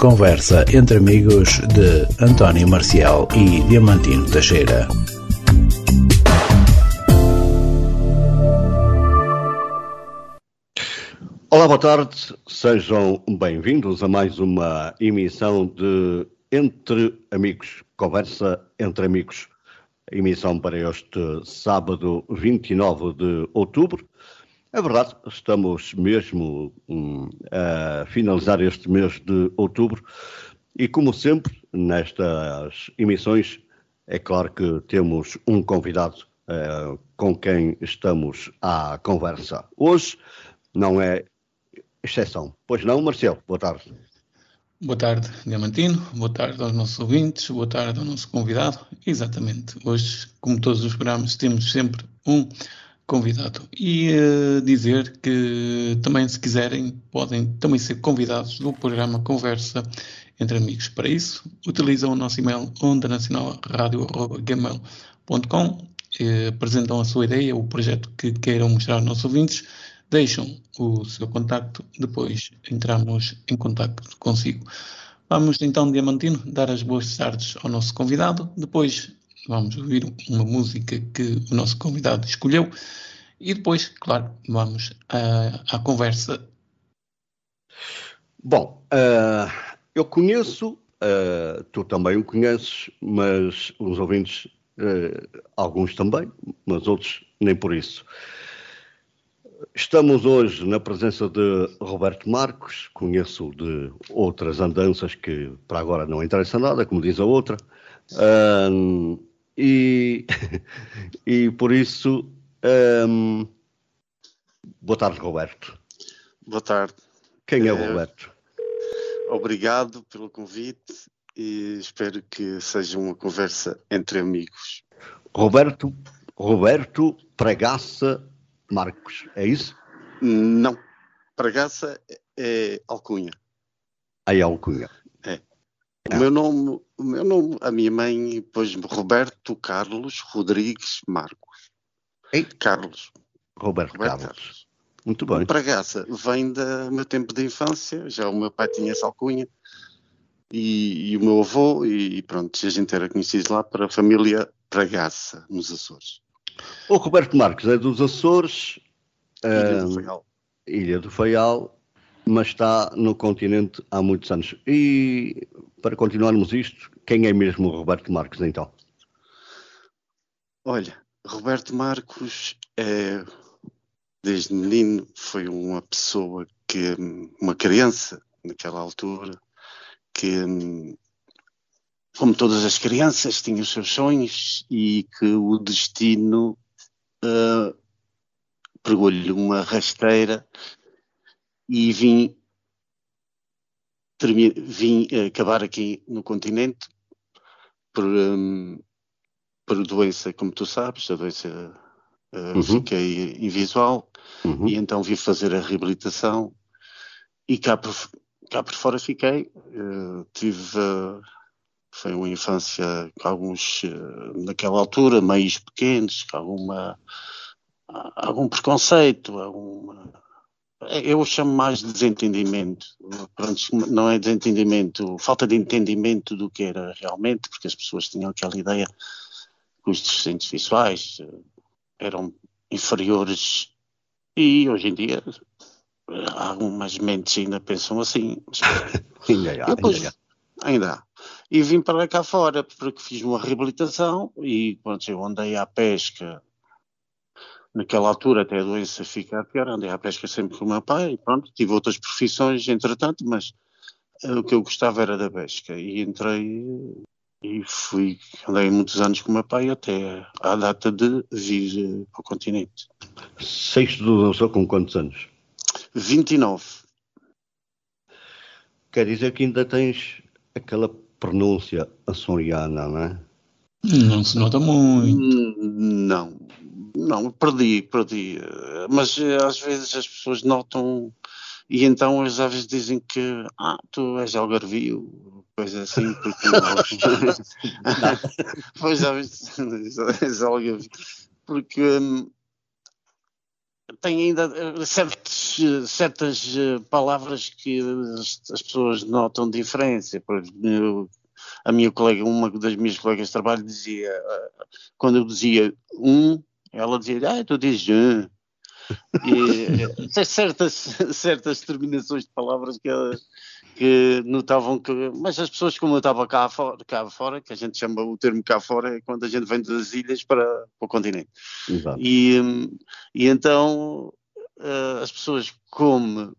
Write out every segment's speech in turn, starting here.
Conversa entre amigos de António Marcial e Diamantino Teixeira. Olá, boa tarde, sejam bem-vindos a mais uma emissão de Entre Amigos, Conversa entre Amigos, emissão para este sábado 29 de outubro. É verdade, estamos mesmo hum, a finalizar este mês de outubro e, como sempre, nestas emissões, é claro que temos um convidado uh, com quem estamos à conversa. Hoje não é exceção. Pois não, Marcelo? Boa tarde. Boa tarde, Diamantino. Boa tarde aos nossos ouvintes. Boa tarde ao nosso convidado. Exatamente. Hoje, como todos os programas, temos sempre um convidado. E uh, dizer que também, se quiserem, podem também ser convidados do programa Conversa entre Amigos. Para isso, utilizam o nosso e-mail ondanacionalradio.gmail.com eh, apresentam a sua ideia, o projeto que queiram mostrar aos nossos ouvintes, deixam o seu contacto, depois entramos em contacto consigo. Vamos então, Diamantino, dar as boas tardes ao nosso convidado, depois vamos ouvir uma música que o nosso convidado escolheu e depois, claro, vamos à, à conversa. Bom, uh, eu conheço, uh, tu também o conheces, mas os ouvintes, uh, alguns também, mas outros nem por isso. Estamos hoje na presença de Roberto Marcos, conheço de outras andanças que para agora não interessa nada, como diz a outra. E, e por isso, um, boa tarde, Roberto. Boa tarde. Quem é o Roberto? Obrigado pelo convite e espero que seja uma conversa entre amigos. Roberto, Roberto Pregaça Marcos, é isso? Não. Pregaça é alcunha. Aí é alcunha. O meu nome, o meu nome, a minha mãe pôs Roberto Carlos Rodrigues Marcos. Ei. Carlos. Roberto, Roberto Carlos. Carlos. Muito bem. Pragaça vem do meu tempo de infância, já o meu pai tinha essa alcunha e, e o meu avô, e pronto, a gente era conhecido lá para a família Pragaça, nos Açores. O Roberto Marcos é dos Açores, Ilha do Faial. Ilha do Faial, mas está no continente há muitos anos. E para continuarmos isto, quem é mesmo o Roberto Marcos então? Olha, Roberto Marcos, é, desde menino, foi uma pessoa que, uma criança naquela altura, que, como todas as crianças, tinha os seus sonhos e que o destino ah, pregou-lhe uma rasteira e vim, termi- vim eh, acabar aqui no continente por, hum, por doença, como tu sabes, a doença eh, Uhum. fiquei invisual Uhum. e então vim fazer a reabilitação e cá por, cá por fora fiquei. eh, tive, eh, foi uma infância com alguns, naquela altura, meios pequenos, com alguma, algum preconceito, alguma, eu chamo mais de desentendimento. Pronto, não é desentendimento, falta de entendimento do que era realmente, porque as pessoas tinham aquela ideia que os deficientes visuais eh, eram inferiores e hoje em dia eh, algumas mentes ainda pensam assim. Ainda há, e depois, ainda ainda há. E vim para cá fora porque fiz uma reabilitação e pronto, eu andei à pesca naquela altura até a doença ficar pior, andei à pesca sempre com o meu pai e pronto, tive outras profissões entretanto, mas eh, o que eu gostava era da pesca e entrei e fui, andei muitos anos com o meu pai até à data de vir eh, para o continente. Sexto do dançou com quantos anos? 29. Quer dizer que ainda tens aquela pronúncia açoriana, não é? Não se nota muito. Hum, Não, não, perdi, perdi. Eh, Mas eh, às vezes as pessoas notam e então às vezes dizem que ah, tu és algarvio, coisa assim, porque pois às vezes és algarvio, porque hum, tem ainda eh, certos certas palavras que as, as pessoas notam diferença. Por exemplo, a minha colega, uma das minhas colegas de trabalho dizia, quando eu dizia um, ela dizia, ah, tu dizes um. E certas, certas terminações de palavras que, que notavam que. Mas as pessoas, como eu estava cá fora, cá fora, que a gente chama o termo cá fora, é quando a gente vem das ilhas para, para o continente. Exato. E, e então uh, as pessoas, como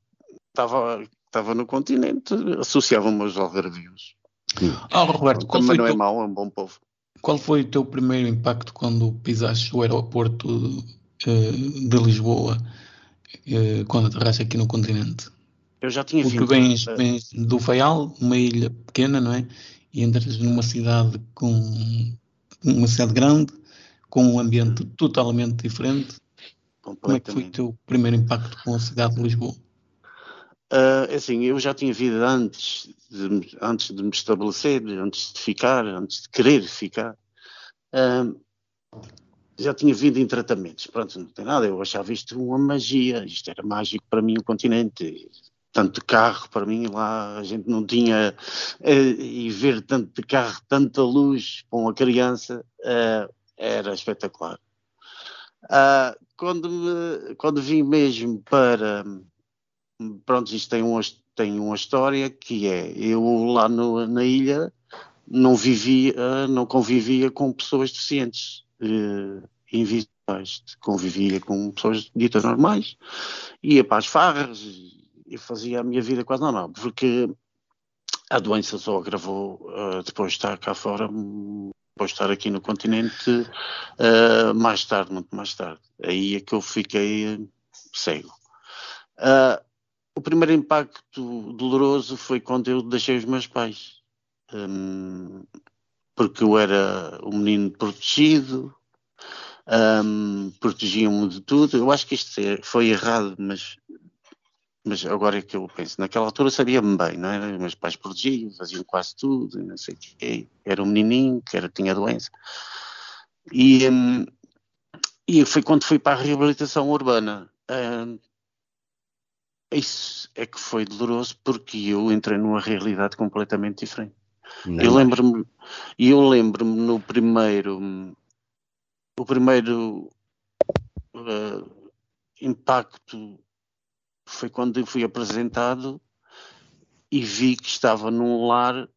estava, estava no continente, associavam-me aos algarvios. Ah, Roberto, qual foi não é teu... é mau, é um bom povo. Qual foi o teu primeiro impacto quando pisaste o aeroporto uh, de Lisboa, uh, quando aterraste aqui no continente? Eu já tinha Porque vindo. vens, vens do Faial, uma ilha pequena, não é? E entras numa cidade com uma cidade grande, com um ambiente totalmente diferente. Como é que foi o teu primeiro impacto com a cidade de Lisboa? Uh, assim, eu já tinha vida antes de, antes de me estabelecer, antes de ficar, antes de querer ficar. Uh, já tinha vindo em tratamentos. Pronto, não tem nada. Eu achava isto uma magia. Isto era mágico para mim, o continente. Tanto carro, para mim, lá a gente não tinha. Uh, e ver tanto carro, tanta luz para uma criança, uh, era espetacular. Uh, quando, me, quando vim mesmo para pronto, isto tem uma, tem uma história que é, eu lá no, na ilha não vivia, não convivia com pessoas deficientes, eh, invisíveis, convivia com pessoas ditas normais, ia para as farras e fazia a minha vida quase normal, porque a doença só agravou uh, depois de estar cá fora, depois de estar aqui no continente, uh, mais tarde, muito mais tarde. Aí é que eu fiquei cego. Uh, o primeiro impacto doloroso foi quando eu deixei os meus pais. Um, porque eu era um menino protegido, um, protegiam-me de tudo. Eu acho que isto é, foi errado, mas, mas agora é que eu penso. Naquela altura sabia-me bem, não era? Meus pais protegiam, faziam quase tudo, não sei o quê. Era um menininho que era, tinha doença. E, um, e foi quando fui para a reabilitação urbana. Um, isso é que foi doloroso porque eu entrei numa realidade completamente diferente. Não eu lembro-me, eu lembro-me no primeiro, o primeiro uh, impacto foi quando eu fui apresentado e vi que estava num lar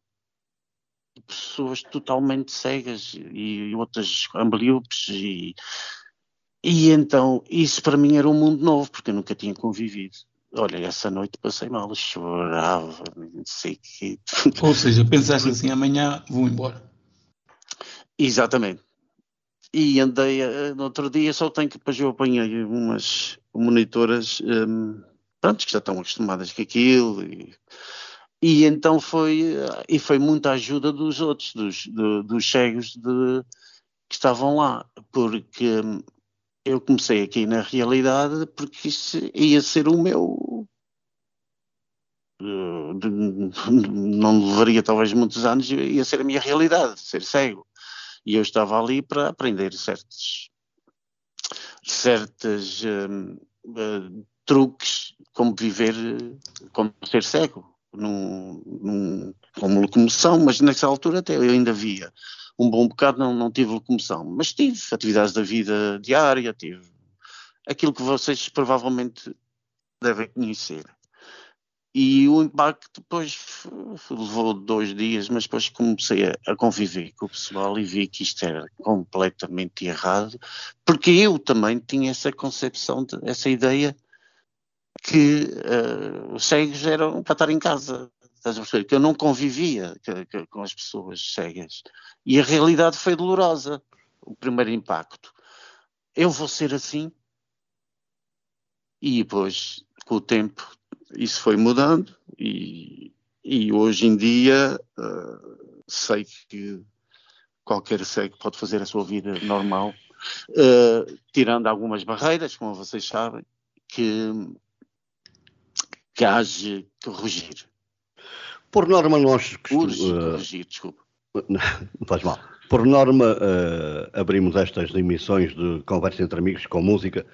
de pessoas totalmente cegas e, outras ambliopes e, e então isso para mim era um mundo novo porque eu nunca tinha convivido. Olha, essa noite passei mal, chorava, não sei o que. Ou seja, pensaste assim, amanhã vou embora. Exatamente. E andei, eh, no outro dia só tenho que, depois eu apanhei umas monitoras, um, pronto, que já estão acostumadas com aquilo, e, e então foi, eh, e foi muita ajuda dos outros, dos, do, dos cegos de, que estavam lá, porque eu comecei aqui na realidade porque isso ia ser o meu. Não levaria talvez muitos anos, ia ser a minha realidade, ser cego. E eu estava ali para aprender certos, certos uh, uh, truques como viver, como ser cego, num, num, como locomoção, mas nessa altura até eu ainda via um bom bocado não, não tive locomoção, mas tive atividades da vida diária, tive aquilo que vocês provavelmente devem conhecer. E o impacto depois levou dois dias, mas depois comecei a, a, conviver com o pessoal e vi que isto era completamente errado, porque eu também tinha essa concepção, de, essa ideia que uh, os cegos eram para estar em casa. Estás a perceber? Que eu não convivia com as pessoas cegas. E a realidade foi dolorosa. O primeiro impacto. Eu vou ser assim. E depois, com o tempo, isso foi mudando. E, e hoje em dia, uh, sei que qualquer cego pode fazer a sua vida normal, uh, tirando algumas barreiras, como vocês sabem, que, que de corrigir. Por norma, nós costumamos. Uh, desculpa. Não, faz mal. Por norma, uh, abrimos estas emissões de conversa entre amigos com música.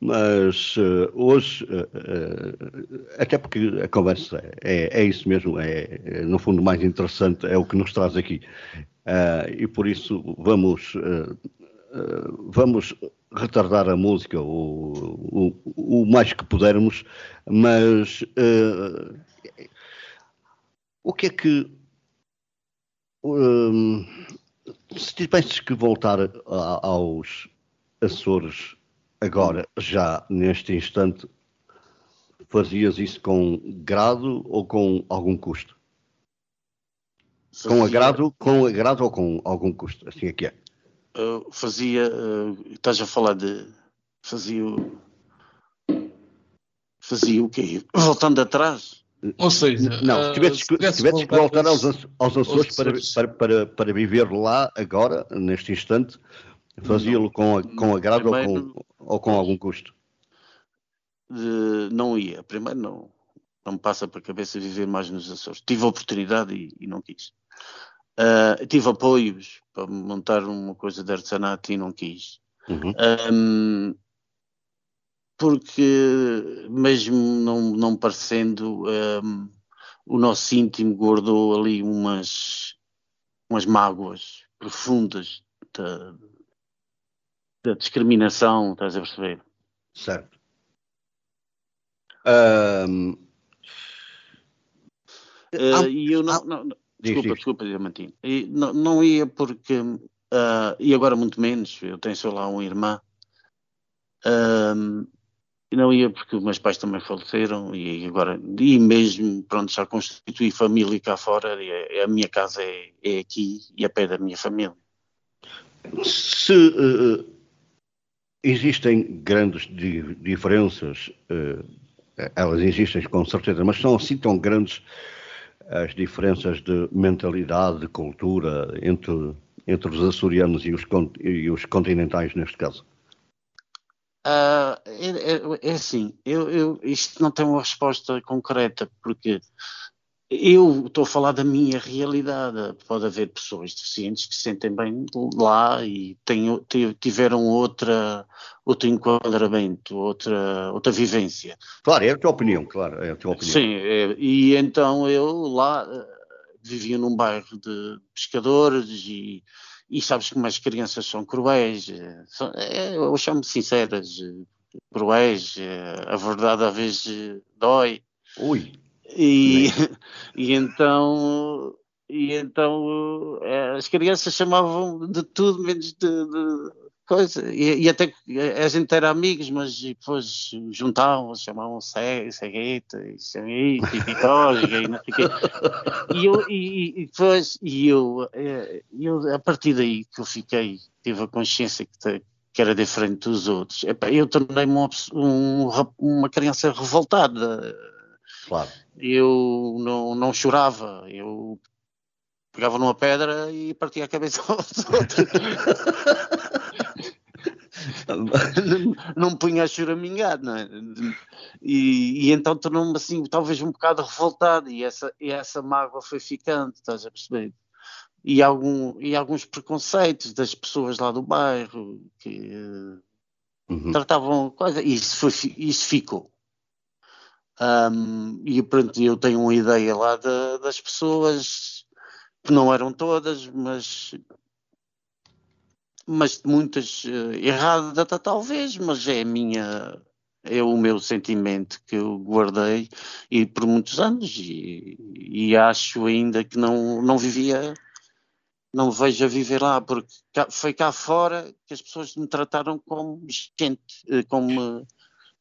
mas uh, hoje, uh, até porque a conversa é, é isso mesmo, é, é, no fundo mais interessante, é o que nos traz aqui. e por isso vamos, vamos retardar a música o, o, o mais que pudermos, mas o que é que. Um, se tivesses que voltar aos Açores agora, já neste instante, fazias isso com grado ou com algum custo? Fazia... Com agrado, com agrado ou com algum custo? Assim é que é. Uh, fazia, uh, estás a falar de, fazia, fazia o quê? Voltando atrás? Ou seja, não, se tivesses, uh, se tivesses que voltar aos, aos Açores para, para, para, para viver lá agora, neste instante, fazia-lo com, com agrado ou com, ou com algum custo? Não ia. Primeiro não, não me passa para a cabeça viver mais nos Açores. Tive a oportunidade e, e não quis. Uh, tive apoios para montar uma coisa de artesanato e não quis. Uhum. Um, porque mesmo não, não parecendo um, o nosso íntimo guardou ali umas, umas mágoas profundas da, da discriminação, estás a perceber? Certo. Um... Uh, e eu não, não, não desculpa, diz, desculpa, Diamantino. E não, não ia porque, uh, e agora muito menos, eu tenho só lá uma irmã, uh, e não ia porque os meus pais também faleceram e agora, e mesmo, pronto, já constituí família cá fora, a, a minha casa é, é, aqui e a pé da minha família. Se uh, existem grandes di diferenças, uh, elas existem com certeza, mas são assim tão grandes as diferenças de mentalidade, de cultura entre, entre os açorianos e os, e os continentais neste caso? Uh, é, é, é, assim, eu, eu, isto não tem uma resposta concreta, porque eu estou a falar da minha realidade. Pode haver pessoas deficientes que se sentem bem lá e têm, tiveram outra, outro enquadramento, outra, outra vivência. Claro, é a tua opinião, claro, é a tua opinião. Sim, é, e então eu lá eh, vivia num bairro de pescadores e e sabes como as crianças são cruéis, eh, são, é, eu chamo sinceras, eh, cruéis, a verdade às vezes dói. Ui. E, e então e então as crianças chamavam de tudo menos de, de coisa. E, e, até a gente era amigos, mas depois juntavam, chamavam cegueta, e pitós, e não sei o quê. E eu, e, e depois, e eu, eh, eu, a partir daí que eu fiquei, tive a consciência que, que era diferente dos outros, eu tornei-me uma, um, uma criança revoltada. Claro. Eu não, não chorava, eu pegava numa pedra e partia a cabeça aos outros. não me punha a choramingar, não é? E, e então tornou-me assim, talvez um bocado revoltado, e essa, e essa mágoa foi ficando, estás a perceber? E, algum, e alguns preconceitos das pessoas lá do bairro que uhum. tratavam coisa, e isso, foi, isso ficou. Um, e pronto, eu tenho uma ideia lá de, das pessoas que não eram todas, mas mas muitas uh, erradas talvez, mas é a minha é o meu sentimento que eu guardei e por muitos anos e, e acho ainda que não não vivia não vejo a viver lá porque cá, foi cá fora que as pessoas me trataram como gente eh, como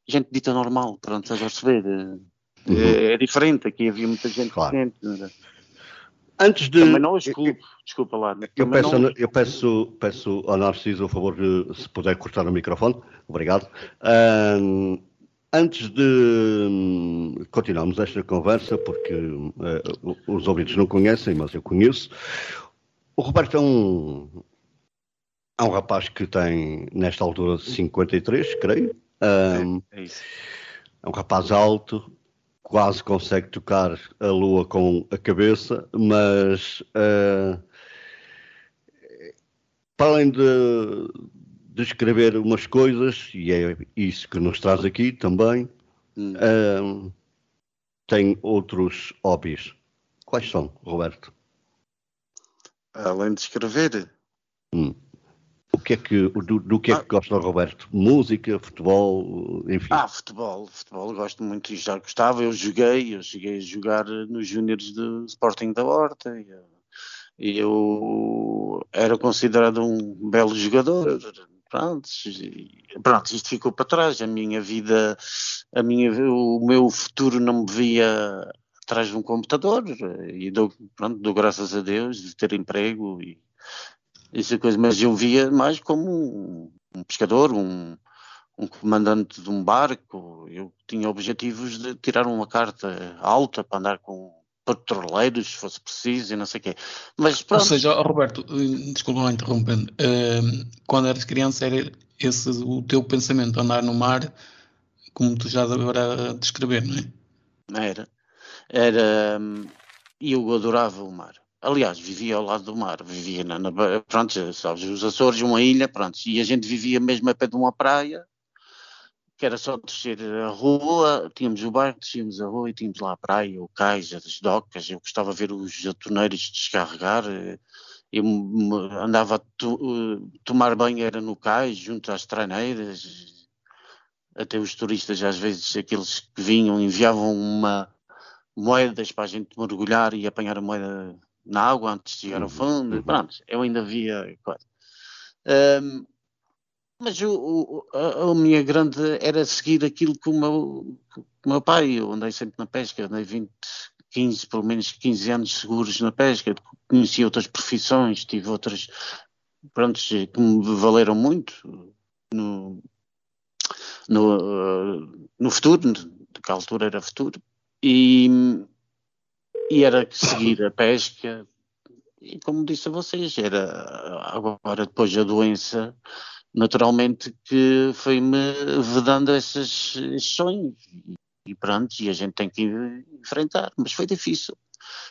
gente dita normal pronto estás a perceber uhum. é, é, diferente aqui havia muita gente claro. diferente Antes de. Também não excluo, desculpa lá. Eu, peço, não... eu peço, peço ao Narciso o favor de, se puder cortar o microfone. Obrigado. Um, antes de um, continuarmos esta conversa, porque uh, os ouvintes não conhecem, mas eu conheço, o Roberto é um, é um rapaz que tem, nesta altura, 53, creio. Um, é, é, isso. é um rapaz alto, quase consegue tocar a lua com a cabeça, mas uh, para além de, descrever umas coisas, e é isso que nos traz aqui também, hum. uh, tem outros hobbies. Quais são, Roberto? Além de escrever? Hum. O que é que, do, do que é que ah. gosta, Roberto? Música, futebol, enfim? Ah, futebol, futebol, gosto muito e já gostava. Eu joguei, eu cheguei a jogar nos Júniores do Sporting da Horta e eu era considerado um belo jogador. Pronto, pronto, isto ficou para trás. A minha vida, a minha, o meu futuro não me via atrás de um computador e dou, pronto, dou graças a Deus de ter emprego e essa coisa, mas eu via mais como um, pescador, um, um comandante de um barco. Eu tinha objetivos de tirar uma carta alta para andar com patroleiros, se fosse preciso, e não sei o quê. Mas, Ou seja, Roberto, eh, desculpa lá interrompendo, uh, quando eras criança era esse o teu pensamento, andar no mar, como tu já agora descrever, não é? Era. Era. E eu adorava o mar. Aliás, vivia ao lado do mar, vivia na, na pronto, sabes, os Açores, uma ilha, pronto, e a gente vivia mesmo a pé de uma praia, que era só descer a rua, tínhamos o bairro, descíamos a rua e tínhamos lá a praia, o cais, as docas, eu gostava de ver os atoneiros descarregar, eh, eu andava a to, eh, tomar banho, era no cais, junto às traneiras, até os turistas às vezes, aqueles que vinham, enviavam uma moedas para a gente mergulhar e apanhar a moeda na água antes de chegar ao uhum, fundo. Uhum. Pronto, eu ainda via coisa. Um, mas o, o, a, a, minha grande era seguir aquilo que o meu, o meu pai, eu andei sempre na pesca, andei 20, 15, pelo menos 15 anos seguros na pesca, conheci outras profissões, tive outras, pronto, que me valeram muito no, no, no futuro, que altura era futuro, e, e era seguir a pesca. E como disse a vocês, era agora depois da doença, naturalmente que foi-me vedando esses, sonhos. E pronto, e a gente tem que enfrentar. Mas foi difícil.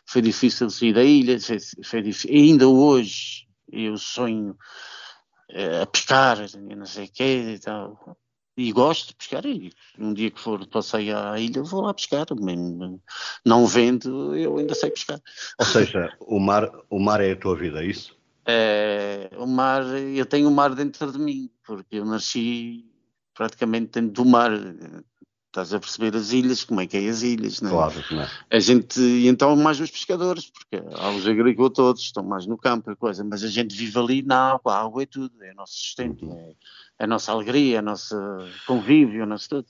Foi difícil sair da ilha, foi, foi difícil. Ainda hoje eu sonho eh, a pescar, não sei o quê e tal e gosto de pescar e um dia que for passeio à ilha vou lá pescar mesmo não vendo eu ainda sei pescar. Ou seja o mar o mar é a tua vida é isso? É, o mar eu tenho o mar dentro de mim porque eu nasci praticamente dentro do mar estás a perceber as ilhas, como é que é as ilhas, não é? Claro, não é? A gente, e então mais os pescadores, porque há os agricultores, estão mais no campo, coisa, mas a gente vive ali na água, a água é tudo, é o nosso sustento, uhum. é, é, a nossa alegria, é o nosso convívio, é o nosso tudo.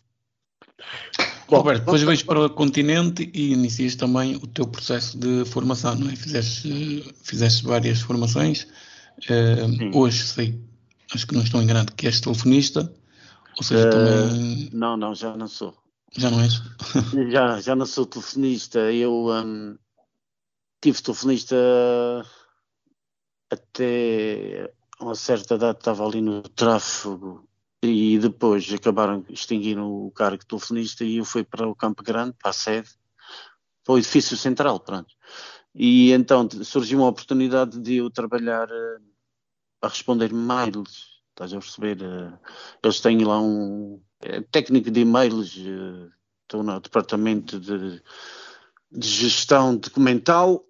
Bom, Roberto, depois vais para o continente e inicias também o teu processo de formação, não é? Fizeste, fizeste várias formações. Uh, hoje sei, acho que não estou enganado, que és telefonista. Ou seja, uh, também. Não, não, já não sou. Já não és? já, já não sou telefonista. Eu um, tive telefonista até uma certa data, estava ali no tráfego e depois acabaram extinguindo o cargo de telefonista e eu fui para o Campo Grande, para a sede, para o edifício central, pronto. E então surgiu uma oportunidade de eu trabalhar uh, a responder mails Estás a perceber? Eh, eles têm lá um é, técnico de e-mails, eh, estou no departamento de, de gestão documental.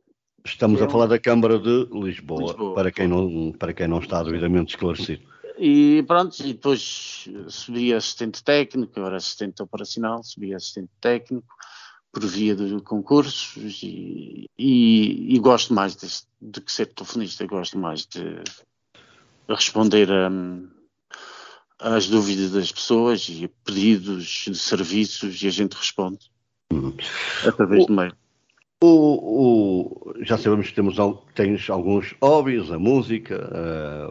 Estamos a é falar da Câmara de Lisboa, Lisboa, para, quem não, para quem não está devidamente esclarecido. E pronto, e depois subi assistente técnico, agora assistente operacional, subi assistente técnico, por via de concursos e, e, e gosto mais de, de que ser telefonista, gosto mais de responder a, às dúvidas das pessoas e a pedidos de serviços e a gente responde uhum. através o, do meio. O, o, já sabemos que temos, tens alguns hobbies, a música,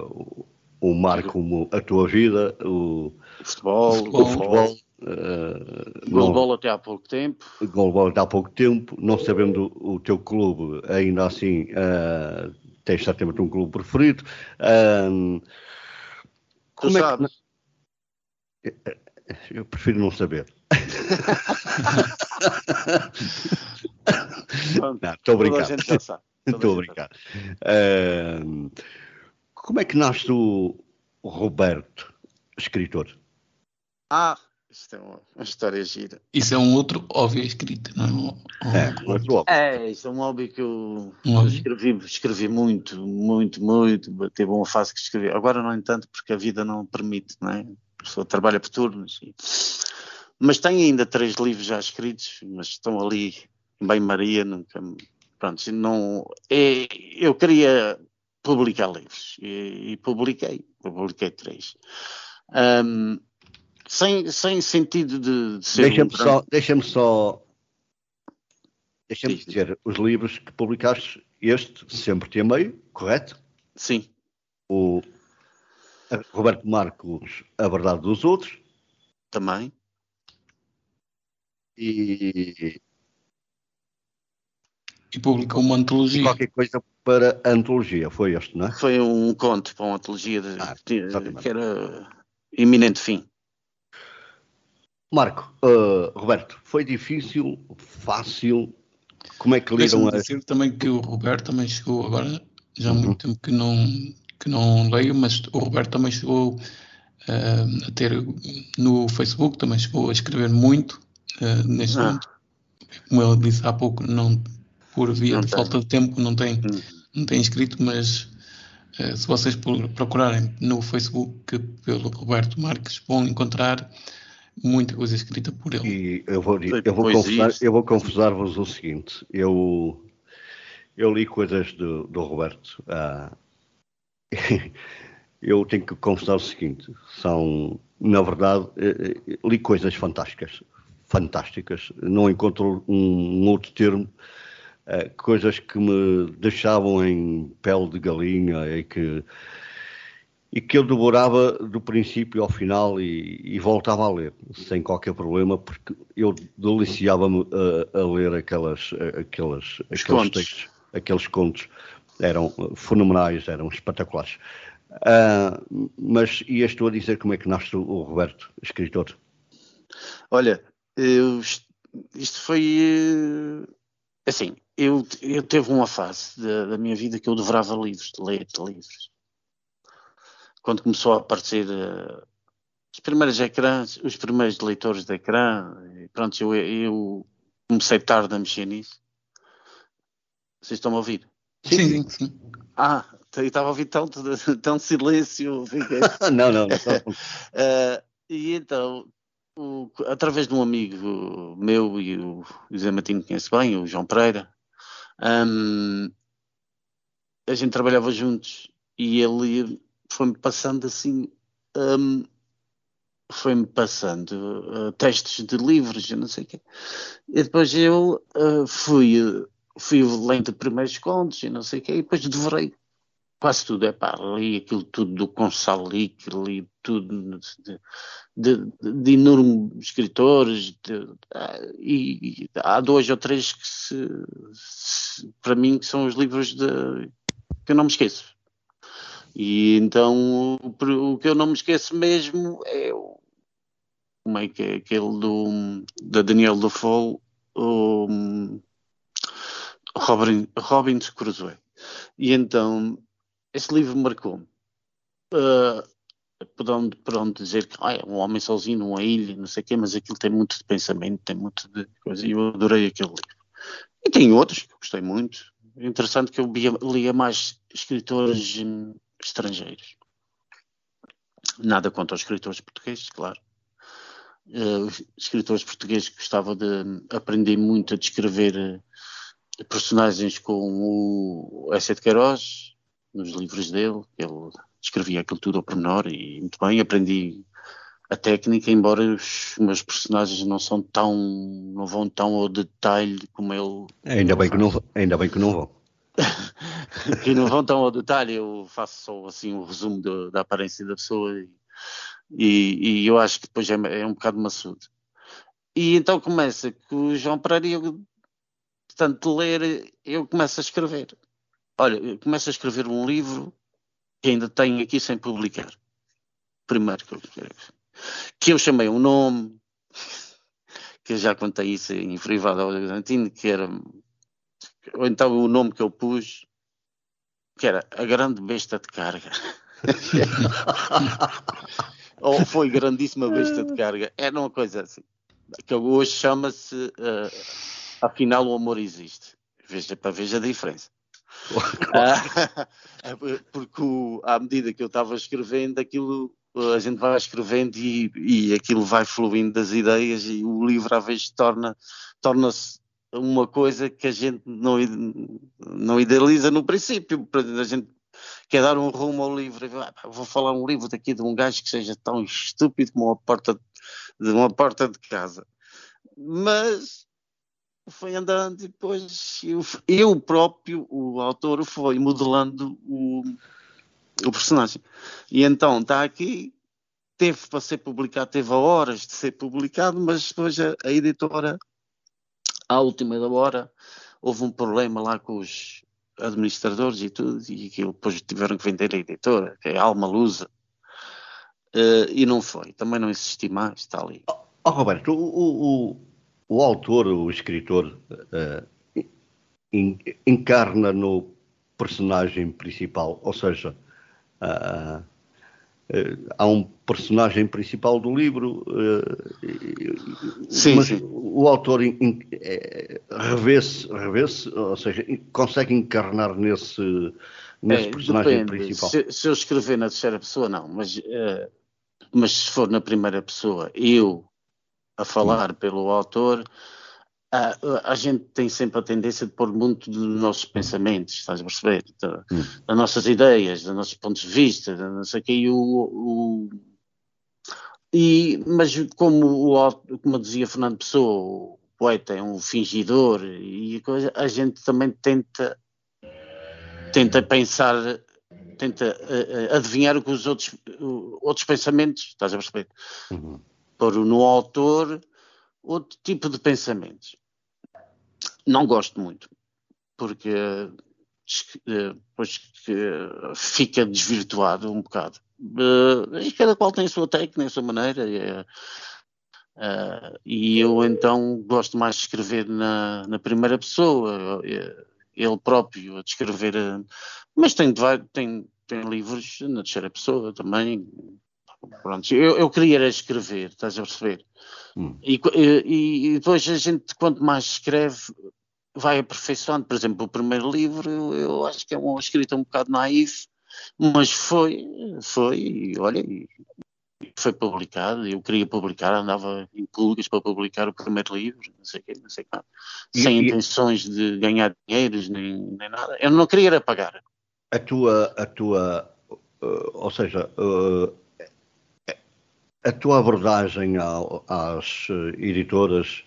uh, o mar como a tua vida, o, o futebol, o futebol. Uh, Golbol até há pouco tempo. Golbol até há pouco tempo. Não sabendo o teu clube, ainda assim uh, tens certamente um clube preferido. Um, como tu é sabes. Que... Eu prefiro não saber. Estou a brincar. Estou a brincar. Uh, como é que nasce o, Roberto, escritor? Ah, isto é uma, uma história gira. Isso é um outro óbvio escrito, não é? Um, outro óbvio. É, isso é um hobby que eu, um escrevi, escrevi muito, muito, muito. Teve uma fase que escrevi. Agora, no entanto, porque a vida não permite, não é? A pessoa trabalha por turnos. E... Mas tenho ainda três livros já escritos, mas estão ali em bem-maria, nunca. Pronto, não. É, eu queria publicar livros e, e publiquei, publiquei três. Um, sem, sem sentido de, de ser. Deixa-me um só, deixa-me só. Deixa-me dizer, os livros que publicaste, este sempre te amei, correto? Sim. O Roberto Marcos, A Verdade dos Outros. Também. E. E publicou uma antologia. Qualquer coisa para a antologia, foi este, não é? Foi um conto para uma antologia de, ah, que era Iminente Fim. Marco, uh, Roberto, foi difícil, fácil? Como é que lidam a... dizer também que o Roberto também chegou agora, já há uhum. muito tempo que não, que não leio, mas o Roberto também chegou uh, a ter no Facebook, também chegou a escrever muito uh, neste ah. momento. Como ele disse há pouco, não, por via não de tem. falta de tempo não tem, uhum. não tem escrito, mas uh, se vocês procurarem no Facebook pelo Roberto Marques, vão encontrar muita coisa escrita por ele. E eu vou, eu vou, confessar, eu vou confessar-vos o seguinte: eu, eu li coisas do, do Roberto. Ah, eu tenho que confessar o seguinte: são, na verdade, eh, eh, li coisas fantásticas. Fantásticas. Não encontro um, um outro termo. Uh, coisas que me deixavam em pele de galinha e que e que eu devorava do princípio ao final e, e voltava a ler, sem qualquer problema, porque eu deliciava-me a, a, ler aquelas, aquelas, aqueles contos. textos, aqueles contos. Eram fenomenais, eram espetaculares. Uh, mas e estou a dizer como é que nasce o Roberto, escritor? Olha, eu, isto foi assim, eu, eu teve uma fase da, da minha vida que eu devorava livros, de ler de livros quando começou a aparecer uh, os primeiros ecrãs, os primeiros leitores de ecrã, e pronto, eu, eu comecei tarde a mexer nisso. Vocês estão a ouvir? Sim, sim. sim. Ah, estava a ouvir tanto, tanto silêncio. não, não. não. uh, e então, o, através de um amigo meu e o José Martins conhece bem, o João Pereira, um, a gente trabalhava juntos e ele foi-me passando assim. Um, foi-me passando uh, testes de livros, não sei o quê. E depois eu uh, fui, fui lendo primeiros contos e não sei o quê, e depois devorei quase tudo. É pá, li aquilo tudo do Consalic, li tudo de, de, de enormes escritores, de, e, e, há dois ou três que se, se, para mim que são os livros que eu não me esqueço. E então o, que eu não me esqueço mesmo é o como é que é aquele do da Daniel Defoe o Robin, Robinson Crusoe e então esse livro marcou-me uh, por onde dizer que ah, é um homem sozinho numa ilha, não sei o quê, mas aquilo tem muito de pensamento, tem muito de coisa, e eu adorei aquele livro. E tem outros que gostei muito. Interessante que eu lia, lia mais escritores estrangeiros. Nada contra os escritores portugueses, claro. Uh, os escritores portugueses gostavam de aprender muito a descrever uh, personagens com o Essa de Queiroz, nos livros dele, ele escrevia aquilo tudo ao pormenor e muito bem, aprendi a técnica, embora os meus personagens não são tão, não vão tão ao detalhe como ele. Ainda bem que não, ainda bem que não vão. Que não vão tão ao detalhe, eu faço só assim um resumo do, da aparência da pessoa e, e, e, eu acho que depois é, é um bocado maçudo. E então começa que o João Pereira, eu, tanto de ler, eu começo a escrever. Olha, eu começo a escrever um livro que ainda tenho aqui sem publicar. Primeiro que eu, que eu chamei um nome, que eu já contei isso em privado ao Argentino, que era ou então o nome que eu pus, que era A Grande Besta de Carga. Ou foi grandíssima besta de carga. Era uma coisa assim. Que hoje chama-se uh, Afinal o amor existe. Veja para veja a diferença. porque o, à medida que eu estava escrevendo, aquilo a gente vai escrevendo e, e aquilo vai fluindo das ideias e o livro às vezes torna torna-se uma coisa que a gente não, não idealiza no princípio. A gente quer dar um rumo ao livro. Ah, vou falar um livro daqui de um gajo que seja tão estúpido como uma porta de uma porta de casa. Mas foi andando e depois eu, eu próprio, o autor, foi modelando o, o personagem. E então está aqui, teve para ser publicado, teve horas de ser publicado, mas depois a, a editora, à última da hora, houve um problema lá com os administradores e tudo, e aquilo depois tiveram que vender a editora, que é Alma Lusa, uh, e não foi. Também não insisti mais, está ali. Oh, Roberto, o, o, o autor, o escritor, uh, encarna no personagem principal, ou seja, uh, há um personagem principal do livro, sim, mas sim. o autor revê-se, revê ou seja, consegue encarnar nesse, nesse é, personagem depende. principal. Se, se, eu escrever na terceira pessoa, não, mas, mas se for na primeira pessoa, eu a falar pelo autor, a, a, gente tem sempre a tendência de pôr muito dos nossos pensamentos, estás a perceber? Da, hum. Das nossas ideias, dos nossos pontos de vista, não sei o que, e o, e, mas como, o, como dizia Fernando Pessoa, o poeta é um fingidor e coisa, a gente também tenta tenta pensar tenta uh, adivinhar o que os outros uh, outros pensamentos, estás a perceber? Uhum pôr no autor outro tipo de pensamentos. Não gosto muito, porque depois fica desvirtuado um bocado. Uh, e cada qual tem a sua técnica, a sua maneira. E eu então gosto mais de escrever na, na primeira pessoa, ele próprio a descrever. Mas tem, tem, tem livros na terceira pessoa também, Pronto, eu, eu queria escrever, estás a perceber? Hum. E, e, e, depois a gente, quanto mais escreve, vai aperfeiçoando. Por exemplo, o primeiro livro, eu, eu acho que é uma escrita um bocado naif, mas foi, foi, olha, foi publicado. Eu queria publicar, andava em públicas para publicar o primeiro livro, não sei o quê, não sei o quê, sem e, intenções de ganhar dinheiros nem, nem nada. Eu não queria pagar. A tua, a tua, uh, ou seja, uh a tua abordagem ao, às eh, editoras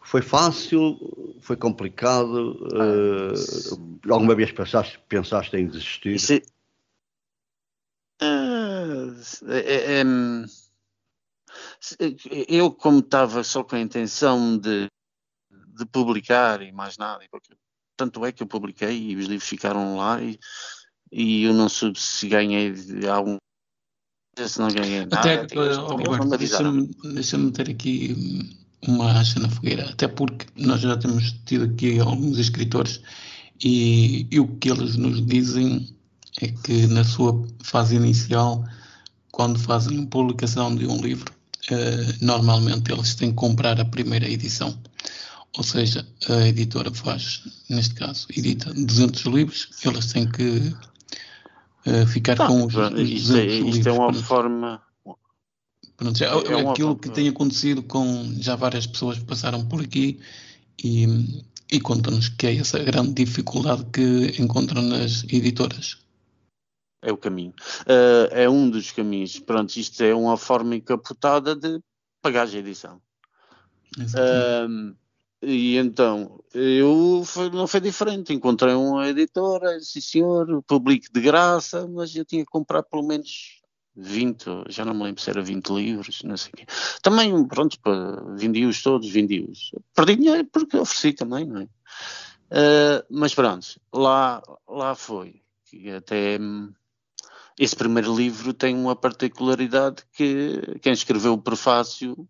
foi fácil? Foi complicado? Ah, uh, alguma vez pensaste, pensaste em desistir? Se, uh, é, é, eu, como estava só com a intenção de, de publicar e mais nada, porque, tanto é que eu publiquei e os livros ficaram lá e, e eu não soube se ganhei algum Até, Roberto, deixa-me deixa meter aqui uma acha na fogueira, até porque nós já temos tido aqui alguns escritores e, e, o que eles nos dizem é que na sua fase inicial, quando fazem publicação de um livro, eh, normalmente eles têm que comprar a primeira edição. Ou seja, a editora faz, neste caso, edita 200 livros, eles têm que uh, ficar tá, com os, pronto, os isto, é, isto é uma pronto. forma. Pronto, é, é aquilo que tem acontecido com já várias pessoas que passaram por aqui e, e contam-nos que é essa grande dificuldade que encontram nas editoras. É o caminho. Uh, é um dos caminhos. Pronto, isto é uma forma encapotada de pagar a edição. Uh, e então, eu foi, não foi diferente. Encontrei uma editora, sim senhor, publico de graça, mas eu tinha que comprar pelo menos 20, já não me lembro se era 20 livros, não sei o quê. Também, pronto, vendi-os todos, vendi-os. Perdi dinheiro porque ofereci também, não é? Uh, mas pronto, lá, lá foi. E até esse primeiro livro tem uma particularidade que quem escreveu o prefácio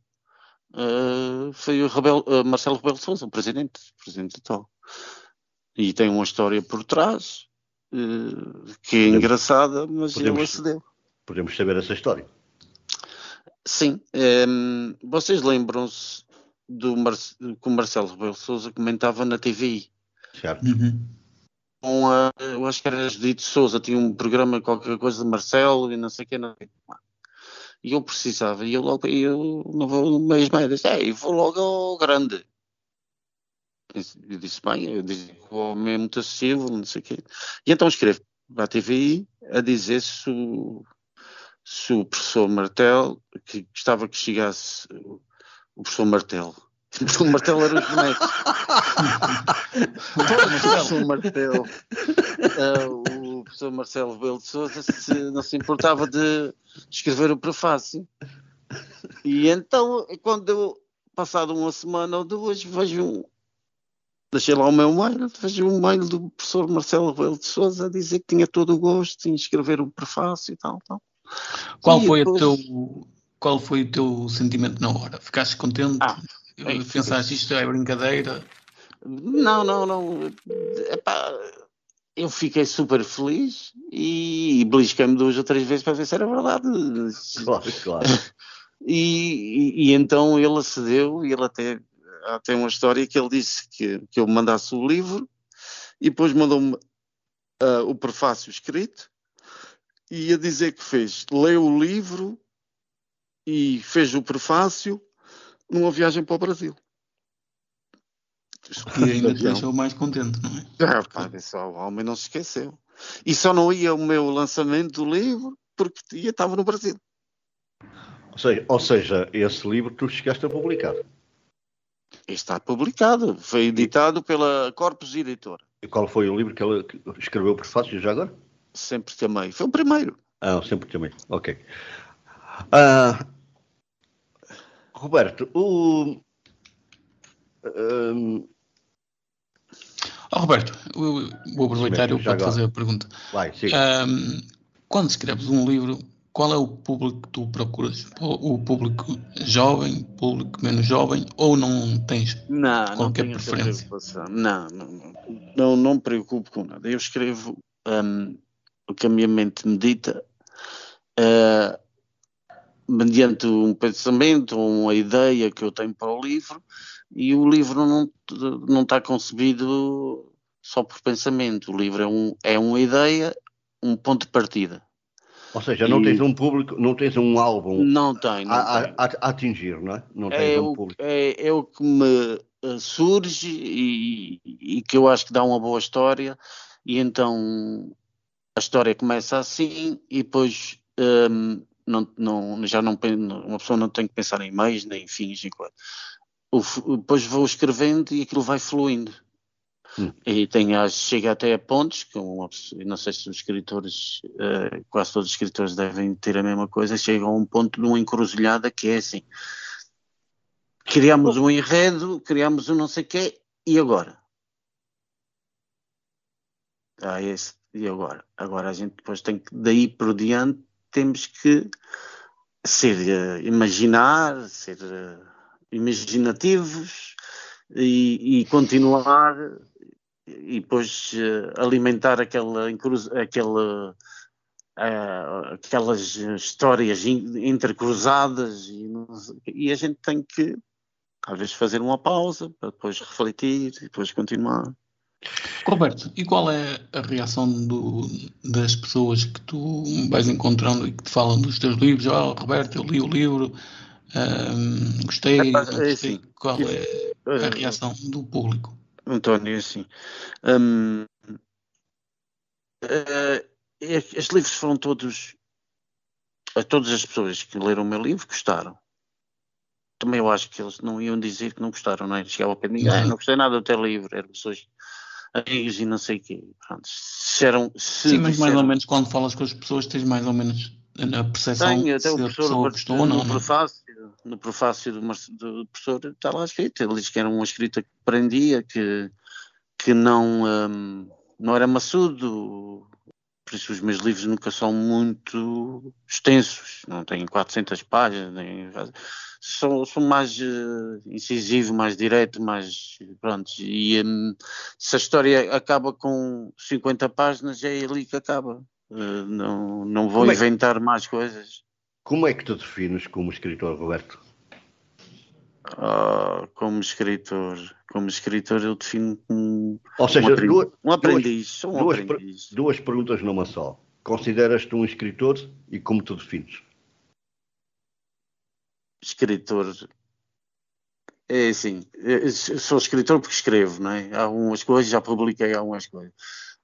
uh, foi o Rebel, uh, Marcelo Rebelo Sousa, o presidente, o presidente atual. E tem uma história por trás, uh, que é engraçada, mas podemos, ele acedeu. Podemos saber essa história? Sim. Um, ehm, vocês lembram-se do Mar que o Marcelo Rebelo Souza comentava na TVI? Certo. Uhum. Com a, eu acho que era Judite Souza, tinha um programa qualquer coisa de Marcelo e não sei o que. Não sei. E eu precisava, e eu logo, eu não vou meio, disse, é, vou logo ao grande. Eu disse, bem, eu disse, o homem é muito acessível, não sei o quê. E então escrevo para a TVI a dizer se o, se o professor Martel, que gostava que chegasse o professor Martel. O professor Martel era os bonecos. o professor Martel. Uh, o professor Marcelo Belo de Souza se, não se importava de, escrever o prefácio. E então, quando eu, passado uma semana ou duas, vejo um, deixei lá o meu mail, vejo um mail do professor Marcelo Rebelo de Souza a dizer que tinha todo o gosto em escrever o prefácio e tal. tal. Qual, e foi depois... o teu, qual foi o teu sentimento na hora? Ficaste contente? Ah, é, Pensaste isto é brincadeira? Não, não, não. Epá, eu fiquei super feliz e, belisquei-me duas ou três vezes para ver se era verdade. Claro, claro. E, e, e, então ele acedeu e ele até tem uma história que ele disse que, que eu mandasse o livro e depois mandou-me uh, o prefácio escrito e ia dizer que fez, leu o livro e fez o prefácio numa viagem para o Brasil. Que ainda te deixou mais contente, não é? Ah, pá, só, o homem não se esqueceu. E só não ia o meu lançamento do livro porque ia, estava no Brasil. Ou seja, ou seja, esse livro tu chegaste a publicar. Está publicado, foi editado pela Corpus Editora. E qual foi o livro que ela escreveu por fácil já agora? Sempre Também. Foi o primeiro. Ah, Sempre Também. Ok. Uh, Roberto, o. Um... Oh, Roberto, vou aproveitar eu para te fazer a pergunta. Vai. Um, quando escreves um livro, qual é o público que tu procuras? O público jovem, público menos jovem, ou não tens não, qualquer não preferência? Não, não, não, não me preocupo com nada. Eu escrevo um, o que a minha mente medita uh, mediante um pensamento ou uma ideia que eu tenho para o livro e o livro não, não está concebido só por pensamento. O livro é, um, é uma ideia, um ponto de partida. Ou seja, não e... tens um público, não tens um álbum não tem, não a, tem. A, a, atingir, não é? Não tens é um o, público. É, é, o que me eh, surge e, e, que eu acho que dá uma boa história, e então a história começa assim e depois um, não, não, já não uma pessoa não tem que pensar em meios nem em fins enquanto depois vou escrevendo e aquilo vai fluindo. Hum. E tem, chega até a pontos, que uma, não sei se os escritores, uh, quase todos os escritores devem ter a mesma coisa, chega a um ponto de uma encruzilhada que é assim: criamos um enredo, criamos um não sei o quê, e agora? Ah, esse, e agora? Agora a gente depois tem que, daí por diante, temos que ser, uh, imaginar, ser. Uh, imaginativos e, e continuar e depois uh, alimentar aquela, aquela aquelas histórias intercruzadas e, e, a gente tem que às vezes fazer uma pausa para depois refletir e depois continuar. Roberto, e qual é a reação do, das pessoas que tu vais encontrando e que te falam dos teus livros? Oh, Roberto, eu li o livro, gostei, é. Assim, Qual é a reação do público? António, assim. Um, uh, eh, estes livros foram todos. A todas as pessoas que leram o meu livro gostaram. Também eu acho que eles não iam dizer que não gostaram, não é? Chegava para mim, ah, não gostei nada do teu livro, eram pessoas amigos e não sei o quê. Pronto, se eram, se Sim, mas mais ou menos quando falas com as pessoas tens mais ou menos a percepção Tenho, até o professor gostou, no, prefácio, no prefácio do, do, professor está lá escrito, ele diz que era uma escrita que prendia, que, que não, um, não era maçudo, por isso os meus livros nunca são muito extensos, não têm 400 páginas, nem, sou, sou mais uh, incisivo, mais direto, mais pronto. E um, se a história acaba com 50 páginas, é ali que acaba. Uh, não, não vou é inventar mais coisas. Como é que tu defines como escritor, Roberto? Uh, como escritor, como escritor eu defino como Ou seja, um, aprendiz, duas, um aprendiz, duas, aprendiz. duas perguntas numa só. Consideras-te um escritor e como tu defines? Escritor. É assim, sou escritor porque escrevo, não é? Há algumas coisas, já publiquei algumas coisas,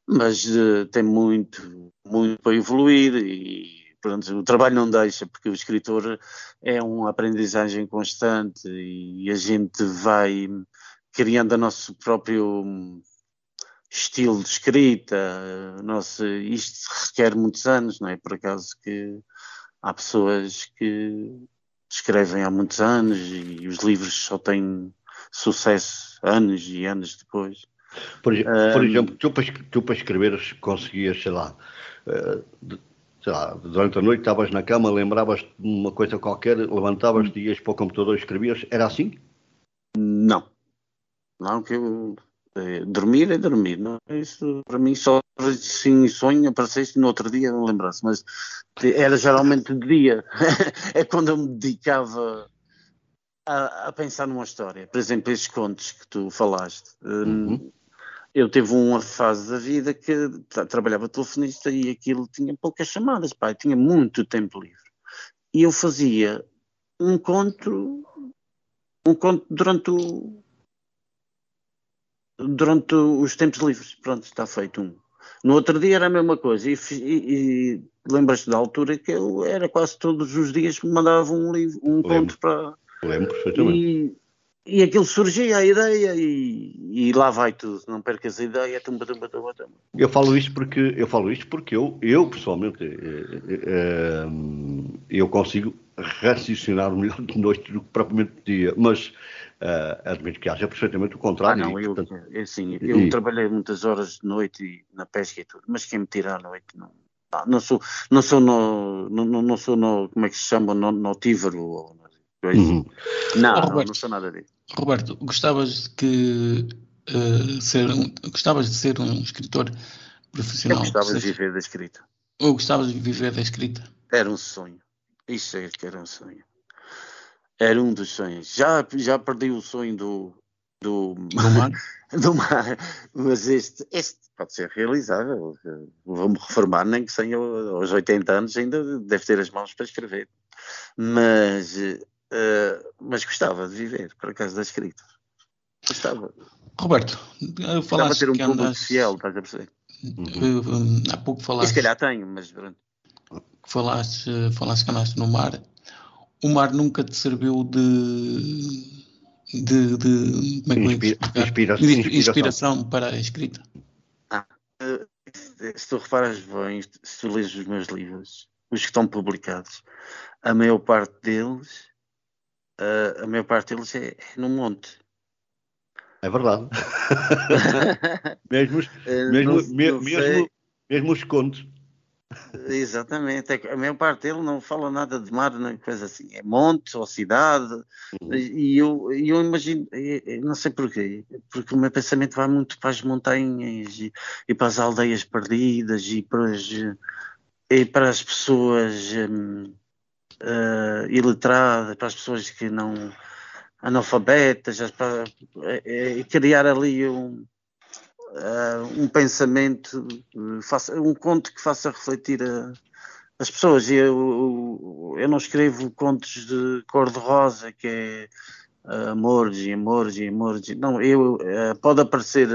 mas uh, tem muito, muito para evoluir e pronto, o trabalho não deixa, porque o escritor é uma aprendizagem constante e a gente vai criando o nosso próprio estilo de escrita, nosso, isto requer muitos anos, não é? Por acaso que há pessoas que escrevem há muitos anos e os livros só têm sucesso anos e anos depois. Por, por exemplo, tu para, tu para escreveres conseguias, sei lá, uh, sei lá, durante a noite estavas na cama, lembravas de uma coisa qualquer, levantavas-te, ias para o computador e escrevias, era assim? Não. Não, que eu é, dormir é dormir, não é? Isso para mim só sim sonho aparecesse no outro dia não lembrasse, mas era geralmente de dia, é quando eu me dedicava a, a, pensar numa história. Por exemplo, estes contos que tu falaste. Hum, uhum. Eu tive uma fase da vida que trabalhava telefonista e aquilo tinha poucas chamadas, pai, tinha muito tempo livre. E eu fazia um conto, um conto durante o, durante os tempos livres. Pronto, está feito um. No outro dia era a mesma coisa. E, e, e lembras-te da altura que eu era quase todos os dias me mandava um livro, um Lembro. conto para. Lembro perfeitamente. E, e aquilo surgia a ideia e, e, lá vai tudo, não percas a ideia, tumba, tumba, tumba, tumba. Eu falo isto porque eu falo isto porque eu, eu pessoalmente eh, eh, eh, eu consigo raciocinar melhor de noite do que propriamente de dia, mas Uh, admito que haja perfeitamente o contrário. Ah, não, eu, portanto, é assim, eu e... trabalhei muitas horas de noite e, na pesca e tudo, mas quem me tira à noite não. Não, não sou, não sou no, não, não sou no, como é que se chama, no, notívago ou uhum. Não, oh, Roberto, não, não sou nada disso. Roberto, gostavas de que uh, ser um, gostavas de ser um escritor profissional? Eu gostava de viver da escrita. Ou gostavas de viver da escrita? Era um sonho. Isso é que era um sonho. Era um dos sonhos. Já, já perdi o sonho do, do, do mar. do mar. Mas este, este pode ser realizável. Vou-me reformar, nem que tenha aos 80 anos, ainda deve ter as mãos para escrever. Mas, uh, mas gostava de viver, por acaso, da escrita. Gostava. Roberto, falaste ter um que público andas... fiel, estás a perceber? Uhum. Há pouco falaste. E se calhar tenho, mas pronto. Falaste, falaste que andaste no mar o mar nunca te serviu de. de, de como é que Inspira, inspiração, de inspiração para a escrita? Ah, eh, se tu reparas bem, se tu lês os meus livros, os que estão publicados, a maior parte deles, a, a maior parte deles é, é no monte. É verdade. mesmo, eh, mesmo, não, não mesmo, mesmo os contos. Exatamente, é a maior parte dele não fala nada de mar, nem coisa assim, é monte ou cidade, uhum. e eu, eu imagino, não sei porquê, porque o meu pensamento vai muito para as montanhas e, e para as aldeias perdidas e para as, e para as pessoas um, uh, iletradas, para as pessoas que não analfabetas, para, é, é, criar ali um uh, um pensamento, uh, faça, um conto que faça refletir a, as pessoas. Eu, eu, não escrevo contos de cor-de-rosa, que é uh, amores e amores e amores. Não, eu, uh, pode aparecer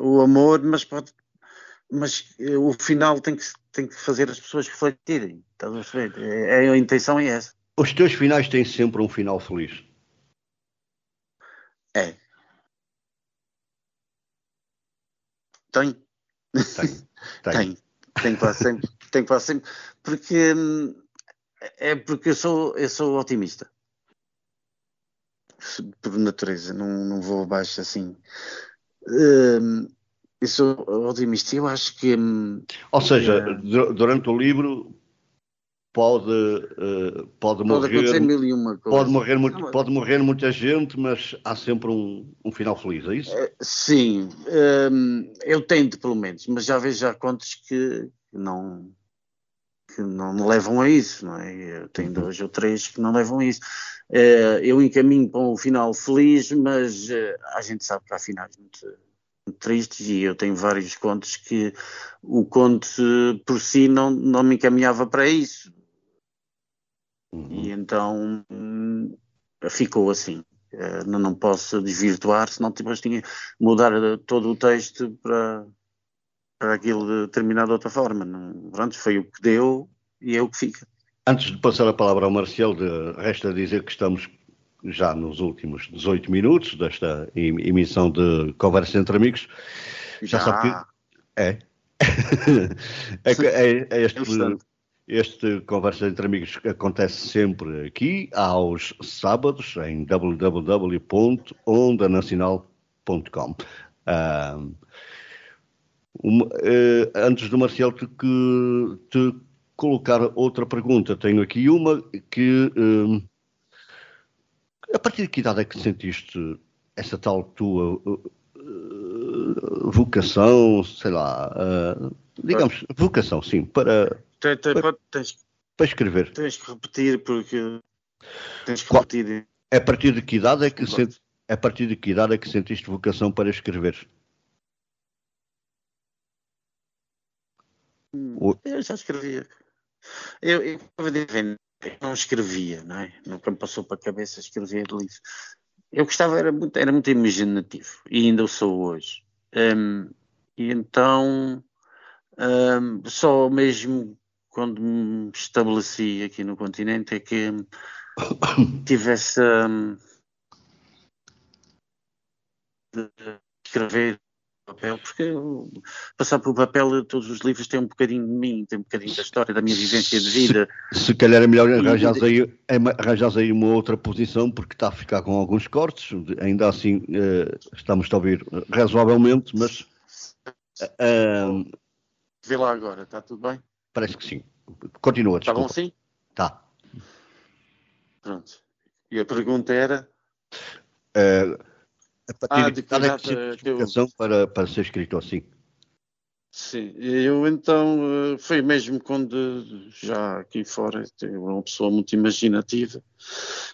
o amor, mas pode. Mas o final tem que, tem que fazer as pessoas refletirem. Estás a ver? É, é, a intenção é essa. Os teus finais têm sempre um final feliz. É, Tem. Tem. Tem. tem. quase sempre. tem quase sempre. Porque é porque eu sou, eu sou otimista. Por natureza, não, não vou abaixo assim. Hum, eu sou otimista. Eu acho que. Hum, Ou seja, é... durante o livro pode, uh, pode, pode morrer. Mil e uma Pode morrer, muito, pode morrer muita gente, mas há sempre um, um final feliz, é isso? Uh, sim, um, eu tento pelo menos, mas já vejo já contos que não, que não levam a isso, não é? Eu tenho uhum. dois ou três que não levam a isso. Uh, eu encaminho para um final feliz, mas a gente sabe que há finais muito, muito tristes e eu tenho vários contos que o conto por si não, não me encaminhava para isso Uhum. E então hum, ficou assim. Uh, não, não posso desvirtuar, senão depois tinha que mudar eh, todo o texto para, para aquilo terminar de outra forma. Não, pronto, foi o que deu e é o que fica. Antes de passar a palavra ao Marcelo, resta dizer que estamos já nos últimos 18 minutos desta emissão de Conversa entre Amigos. Já, já sabe que. É. é, é, é este, este Conversa entre Amigos acontece sempre aqui, aos sábados, em www.ondanacional.com. Uh, uh, antes do Marcelo te, que, te colocar outra pergunta, tenho aqui uma que uh, a partir de que idade é que sentiste essa tal tua uh, vocação, sei lá, digamos, vocação, sim, para tem, tem, para, tens, para escrever. Tens que repetir porque tens que Qual, repetir. A partir de que idade é que sent, a partir de que idade é que sentiste vocação para escrever? Hum, eu já escrevia. Eu, eu, eu não escrevia, não é? Nunca me passou para a cabeça escrever livros. Eu gostava, era muito, era muito imaginativo e ainda o sou hoje. Um, e então, um, só mesmo quando me estabeleci aqui no continente é que tive essa de escrever papel, porque passar pelo papel todos os livros têm um bocadinho de mim, tem um bocadinho da história, da minha vivência de vida. Se, se calhar é melhor arranjar aí, é arranjar aí uma outra posição, porque está a ficar com alguns cortes, ainda assim eh, estamos a ouvir razoavelmente, mas... Uh, Vê lá agora, está tudo bem? Parece que sim. Continua, Está bom sim? Está. Pronto. E a pergunta era? Uh, a ah, de que data que eu... para, para ser escrito assim? Sim, eu então, eh, foi mesmo quando já aqui fora, tenho uma pessoa muito imaginativa,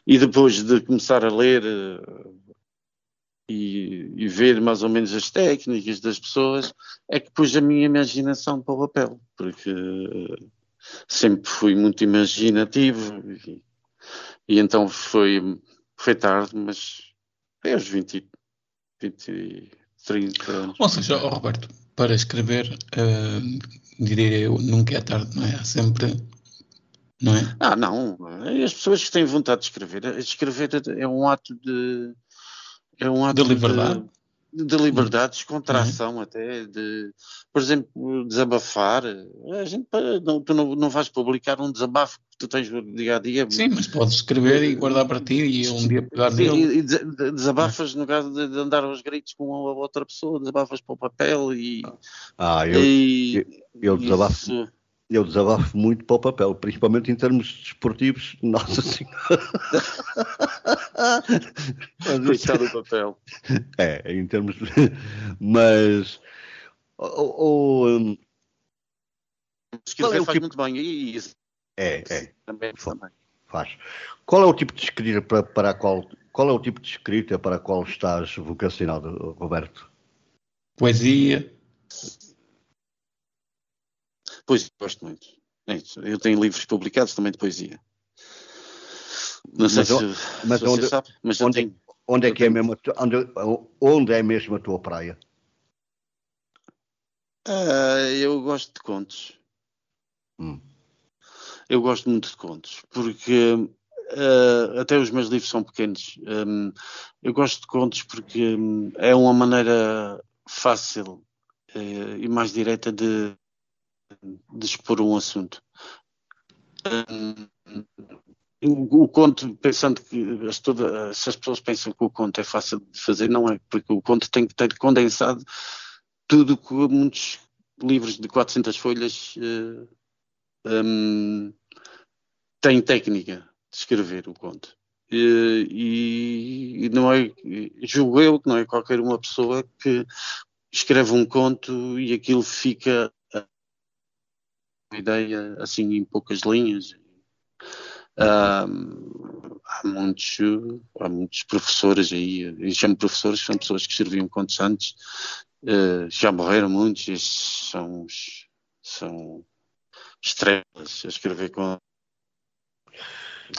e depois de começar a ler eh, e, e, ver mais ou menos as técnicas das pessoas, é que pus a minha imaginação para o papel, porque sempre fui muito imaginativo e, e então foi, foi tarde, mas é aos 20, 20 30 anos. Ou seja, oh Roberto, para escrever, uh, diria eu, nunca é tarde, não é? Há sempre. Não é? Ah, não. As pessoas que têm vontade de escrever, escrever é um ato de. É um ato de liberdade. De, de liberdade, descontração uhum. até, de, por exemplo, desabafar. A gente, não, tu não, não vais publicar um desabafo que tu tens no dia a dia. Sim, mas podes escrever e guardar para ti e um dia pegar nele. E, e desabafas no caso de, de, andar aos gritos com a outra pessoa, desabafas para o papel e. Ah, eu, e, eu, eu desabafo. Isso, eu desabafo muito para o papel, principalmente em termos desportivos. Nossa Senhora! Coitado do papel. É, em termos. De... Mas. O, um... Escrever é faz tipo... muito bem. E isso. É, é. Também, também. Faz. Qual é o tipo de escrita para, para a qual. Qual é o tipo de escrita para a qual estás vocacionado, Roberto? Poesia. Pois, gosto muito. É eu tenho livros publicados também de poesia. Não sei mas, se, mas se onde, você sabe, mas onde, tenho, onde é que é mesmo, onde, onde é mesmo a tua praia? Uh, eu gosto de contos. Hum. Eu gosto muito de contos, porque uh, até os meus livros são pequenos. Um, eu gosto de contos porque um, é uma maneira fácil uh, e mais direta de de expor um assunto. O, o, conto, pensando que as, toda, se as pessoas pensam que o conto é fácil de fazer, não é, porque o conto tem que ter condensado tudo que muitos livros de 400 folhas uh, um, tem técnica de escrever o conto. E, e, não é, julgo eu que não é qualquer uma pessoa que escreve um conto e aquilo fica ideia assim em poucas linhas. Um, há, muitos, há muitos professores aí, eu chamo professores, são pessoas que escreviam contos antes, uh, já morreram muitos, estes são, são estrelas a escrever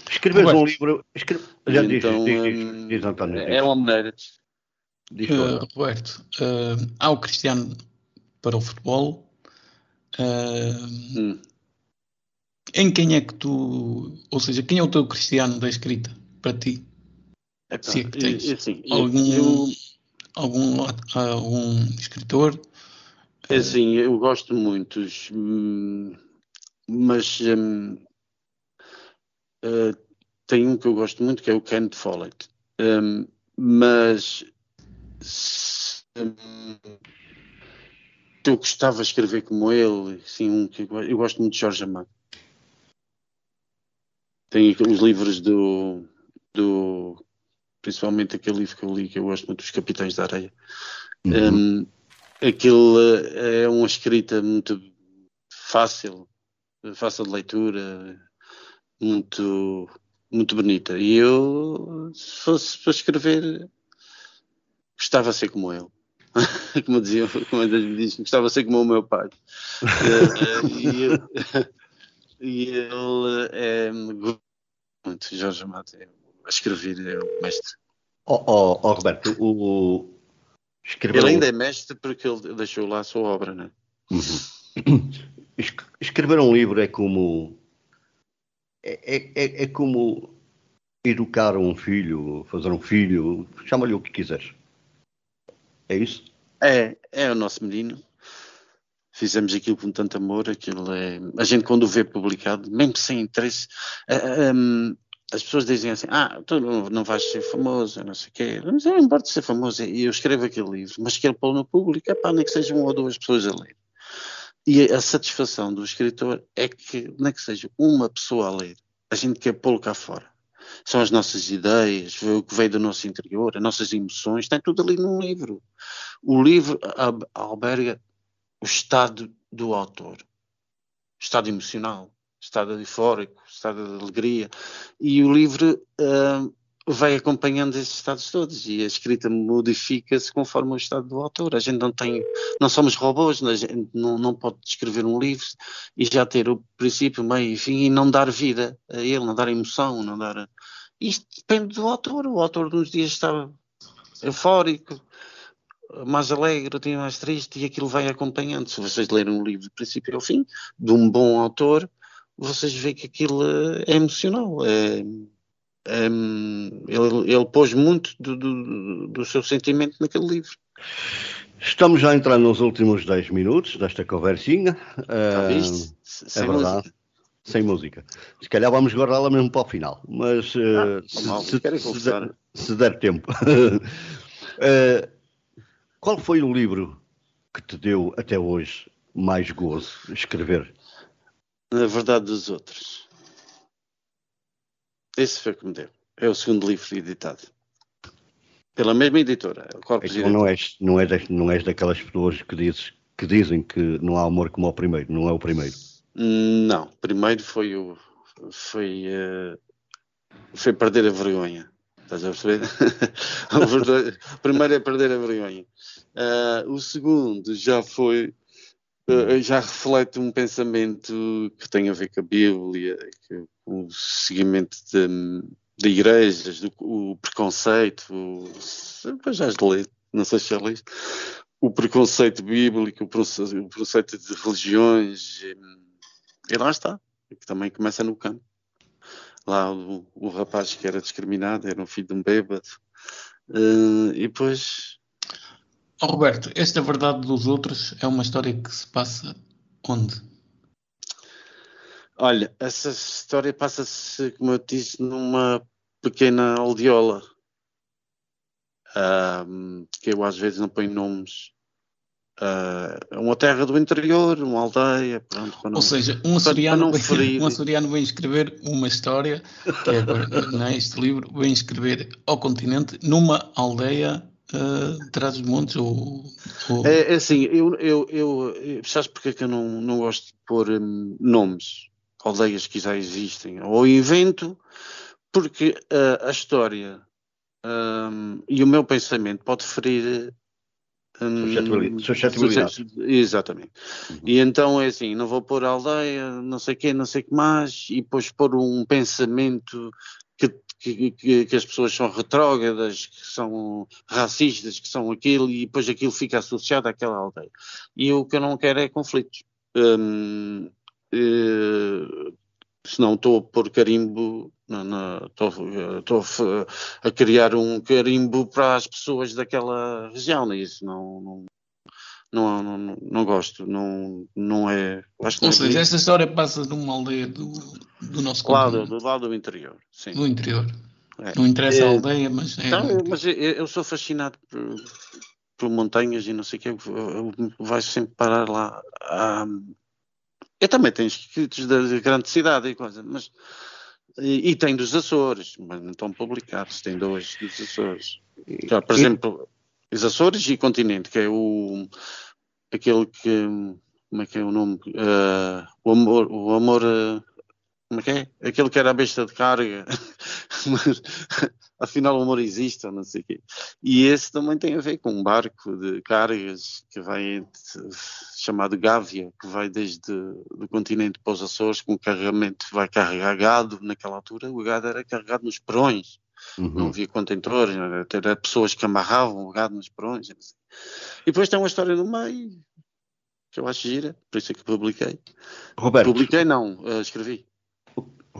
Escreveres um livro. Escreve... Já então, diz, diz, diz, António. É uma maneira de. Uh, Roberto, uh, há o Cristiano para o futebol. Uh, hum. Em quem é que tu. Ou seja, quem é o teu Cristiano da escrita para ti? É, Se é que tens assim, algum, eu, algum, algum escritor? É assim, eu gosto muito, hum, mas hum, Uh, tem um que eu gosto muito que é o Ken Follett. Um, mas se, um, eu gostava de escrever como ele, sim, um eu, gosto muito de Jorge Amado. Tem os livros do, do principalmente aquele livro que eu li que eu gosto muito dos Capitães da Areia. Uhum. Um, aquilo é uma escrita muito fácil, fácil de leitura, muito, muito bonita. E eu, se fosse para escrever, gostava de ser como ele. como dizia, como me diz, gostava de ser como o meu pai. e, e ele é muito, Jorge Amado, é, a escrever é o mestre. Oh, oh, oh Roberto, o, escrever... Ele ainda é mestre porque ele deixou lá a sua obra, não é? Uhum. Escrever um livro é como é, é, é, é como educar um filho, fazer um filho, chama-lhe o que quiseres. É isso? É, é o nosso menino. Fizemos aquilo com tanto amor, aquilo é. A gente quando o vê publicado, mesmo sem interesse, um, as pessoas dizem assim, ah, tu não, vais ser famoso, não sei o quê. Mas eu não importa ser famoso, e eu escrevo aquele livro, mas quero pô-lo no público, é pá, nem que sejam uma ou duas pessoas a ler. E a satisfação do escritor é que, nem que seja uma pessoa a ler, a gente quer pô-lo cá fora. São as nossas ideias, o que veio do nosso interior, as nossas emoções, tem tudo ali num livro. O livro alberga o estado do autor, estado emocional, estado eufórico, estado de alegria. E o livro uh, vai acompanhando esses estados todos e a escrita modifica-se conforme o estado do autor. A gente não tem, não somos robôs, gente não, não pode escrever um livro e já ter o princípio, meio e fim e não dar vida a ele, não dar emoção, não dar. Isto depende do autor. O autor de uns dias está eufórico, mais alegre, dia mais triste e aquilo vai acompanhando. Se vocês lerem um livro do princípio ao fim, de um bom autor, vocês veem que aquilo é emocional. É um, ele, ele, pôs muito do, do, do, seu sentimento naquele livro. Estamos já a entrar nos últimos 10 minutos desta conversinha. Uh, é Sem verdade. Música. Sem música. Se calhar vamos guardá-la mesmo para o final, mas uh, ah, se, se, se, der, se, der, tempo. uh, qual foi o livro que te deu até hoje mais gozo escrever? Na verdade dos outros. Esse foi que me deu. É o segundo livro editado. Pela mesma editora. Então não és, não, és, não és daquelas pessoas que, dizes, que dizem que não há amor como o primeiro. Não é o primeiro. Não. Primeiro foi o. Foi. Uh, foi perder a vergonha. Estás a perceber? o primeiro é perder a vergonha. Uh, o segundo já foi já reflete um pensamento que tem a ver com a Bíblia, que, o seguimento de, de igrejas, do, o preconceito, já de ler, não sei se já li, o preconceito bíblico, o preconceito de religiões, e, e lá está, que também começa no campo. Lá o, o, rapaz que era discriminado era um filho de um bêbado, uh, e depois. Oh, Roberto, esta verdade dos outros é uma história que se passa onde? Olha, essa história passa-se, como eu disse, numa pequena aldeola. Que eu às vezes não ponho nomes uh, uma terra do interior, uma aldeia. Pronto, não, Ou seja, um açoriano, vem, um açoriano vem escrever uma história, que é não é, este livro, vem escrever ao continente numa aldeia uh, trás dos montes ou, ou... É, é, assim, eu, eu, eu, sabes porque é que eu não, não gosto de pôr um, nomes, aldeias que já existem, ou invento, porque uh, a história um, e o meu pensamento pode ferir Hum, suscetibilidade. Exatamente. Uhum. E então é assim, não vou pôr aldeia, não sei o quê, não sei o que mais, e depois pôr um pensamento que, que, que, as pessoas são retrógradas, que são racistas, que são aquilo, e depois aquilo fica associado àquela aldeia. E o que eu não quero é conflitos. Hum, eh, senão estou a pôr carimbo estou a criar um carimbo para as pessoas daquela região, né? isso não, não, não, não, não, gosto, não, não é. Acho Ou seja, é esta história passa numa aldeia do, do nosso lado, do lado do interior, sim. Do interior. É. Não interessa é, a aldeia, mas é. Não, mas eu, eu, sou fascinado por, por montanhas e não sei o que, vai sempre parar lá. Ah, eu também tenho escritos da grande cidade e coisa, mas e, e, tem dos Açores, mas não estão publicados, tem dois dos Açores. Já, por e... exemplo, os Açores e Continente, que é o aquele que como é que é o nome? Uh, o amor, o amor uh, como é que é? Aquele que era a besta de carga, mas afinal o amor existe, ou não sei o quê. E esse também tem a ver com um barco de cargas que vai chamado Gávea, que vai desde o continente para os Açores, com carregamento vai carregar gado. Naquela altura, o gado era carregado nos perões. Uhum. Não havia contentores, era pessoas que amarravam o gado nos perões. E depois tem uma história no meio que eu acho gira, por isso é que publiquei. Roberto. Publiquei, não, uh, escrevi.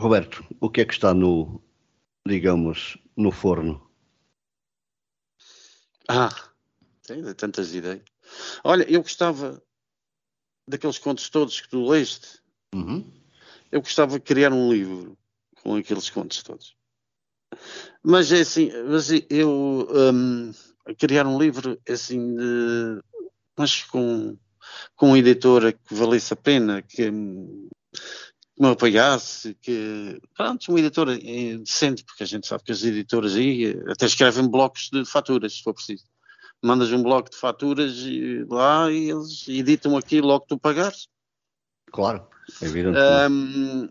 Roberto, o que é que está no, digamos, no forno? Ah, tem tantas ideias. Olha, eu gostava daqueles contos todos que tu leste. Uhum. Eu gostava de criar um livro com aqueles contos todos. Mas é assim, mas eu um, criar um livro é assim, de, mas com, com uma editora que valesse a pena, que, que me apoiasse, que pronto, uma editora é decente, porque a gente sabe que as editoras aí até escrevem blocos de faturas, se for preciso. Mandas um bloco de faturas e, lá e eles editam aquilo logo que tu pagares. Claro, é evidente. Um,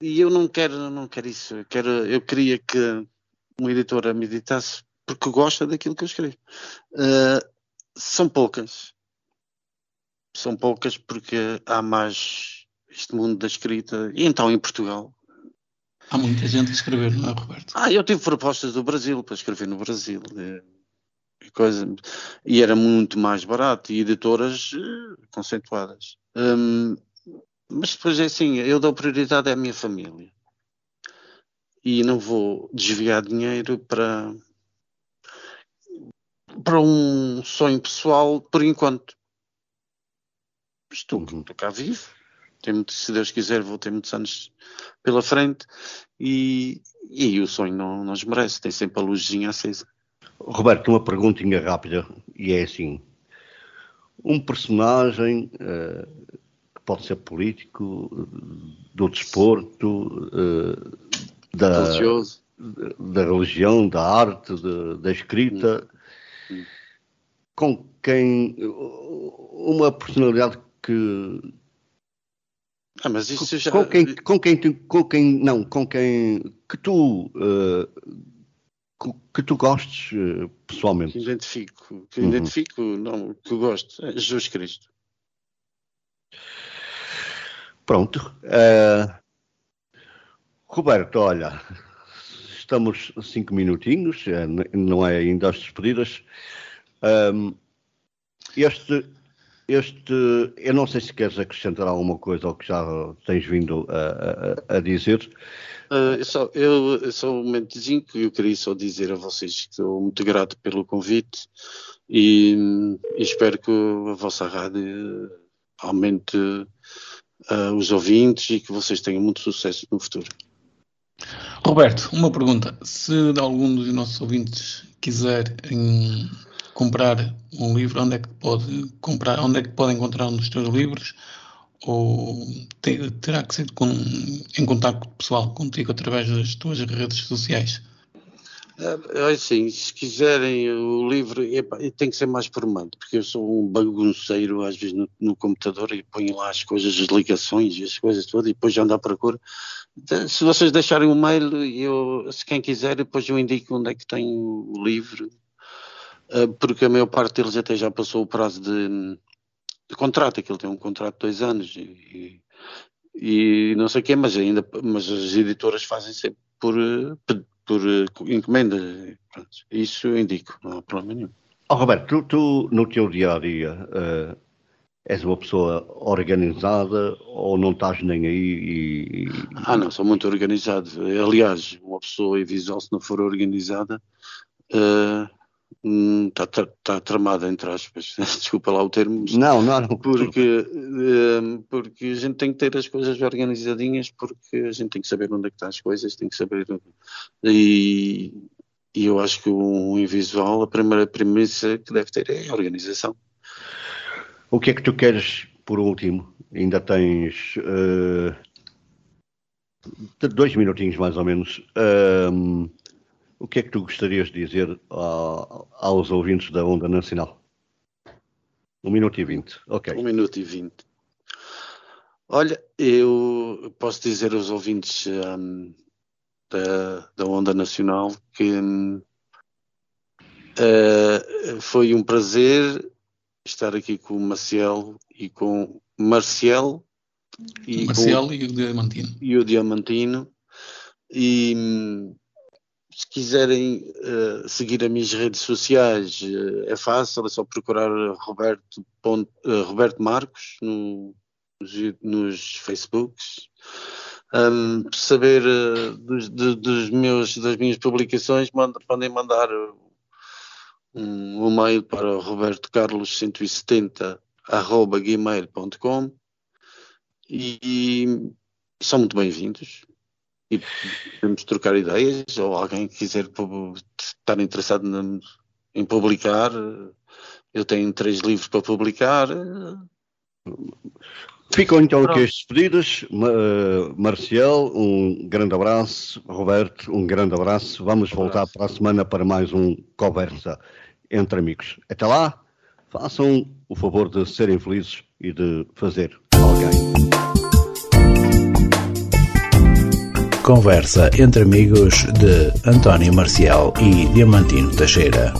e eu não quero, não quero isso. Eu, quero, eu queria que uma editora me editasse porque gosta daquilo que eu escrevo. Uh, são poucas. São poucas porque há mais este mundo da escrita, e então em Portugal. Há muita gente a escrever, não é, Roberto? Ah, eu tive propostas do Brasil para escrever no Brasil. E, coisa, e era muito mais barato, e editoras uh, conceituadas. Um, mas depois é assim, eu dou prioridade à minha família. E não vou desviar dinheiro para, para um sonho pessoal por enquanto. Estou, estou cá vivo tem se Deus quiser, vou ter muitos anos pela frente e, e aí o sonho não, não desmerece, tem sempre a luzinha acesa. Roberto, uma perguntinha rápida e é assim: um personagem uh, que pode ser político, do desporto, uh, da, da religião, da arte, de, da escrita, hum. Hum. com quem uma personalidade que ah, mas isso já... com, quem, com quem, com quem, não, com quem que tu, uh, que tu gostes uh, pessoalmente. Que identifico, que uhum. identifico, não, que gosto, é Jesus Cristo. Pronto. Uh, Roberto, olha, estamos cinco minutinhos, não é ainda as despedidas. Um, este este, eu não sei se queres acrescentar alguma coisa ao que já tens vindo a, a, a dizer. Uh, só, eu, só um momentozinho que eu queria só dizer a vocês que estou muito grato pelo convite e, e espero que a vossa rádio aumente uh, os ouvintes e que vocês tenham muito sucesso no futuro. Roberto, uma pergunta. Se algum dos nossos ouvintes quiser em comprar um livro, onde é que pode comprar, onde é que pode encontrar um dos teus livros? Ou terá que ser com, em contato pessoal contigo através das tuas redes sociais? É assim, se quiserem o livro, epa, tem que ser mais por mando, porque eu sou um bagunceiro às vezes no, no, computador e ponho lá as coisas, as ligações e as coisas todas e depois já ando à procura. Se vocês deixarem o um mail, eu, se quem quiser, depois eu indico onde é que tem o livro, ah, porque a maior parte deles até já passou o prazo de, de contrato, aquilo tem um contrato de dois anos e, e, e não sei o quê, mas ainda, mas as editoras fazem sempre por por uh, encomenda. Isso eu indico, não há problema nenhum. Oh, Roberto, tu, tu no teu dia a dia uh, és uma pessoa organizada ou não estás nem aí? E, e... Ah, não, sou muito organizado. Aliás, uma pessoa visual, se não for organizada, uh, está hum, tá tramada, entre aspas. Desculpa lá o termo. Não, não, não. Porque, hum, porque a gente tem que ter as coisas organizadinhas, porque a gente tem que saber onde é que estão as coisas, tem que saber. E, e eu acho que um invisual, a primeira premissa que deve ter é a organização. O que é que tu queres, por último? Ainda tens uh, dois minutinhos mais ou menos. Uh, o que é que tu gostarias de dizer aos ouvintes da Onda Nacional? Um minuto e vinte, ok. Um minuto e vinte. Olha, eu posso dizer aos ouvintes um, da, da, Onda Nacional que um, uh, foi um prazer estar aqui com o Marcelo e com Marcial e, Marcial com, e o Diamantino. E o Diamantino. E, hum, se quiserem uh, seguir as minhas redes sociais, uh, é fácil, é só procurar Roberto, ponto, uh, Roberto Marcos no, nos, nos Facebooks. Um, saber dos, de, dos meus, das minhas publicações, manda, podem mandar um, um mail para robertocarlos170 gmail.com e, e são muito bem-vindos e podemos trocar ideias, ou alguém que quiser estar interessado em publicar, eu tenho três livros para publicar. Ficam então aqui as despedidas. Marcial, um grande abraço. Roberto, um grande abraço. Vamos voltar para a semana para mais um Conversa entre Amigos. Até lá, façam o favor de serem felizes e de fazer alguém. Conversa entre amigos de António Marcial e Diamantino Teixeira.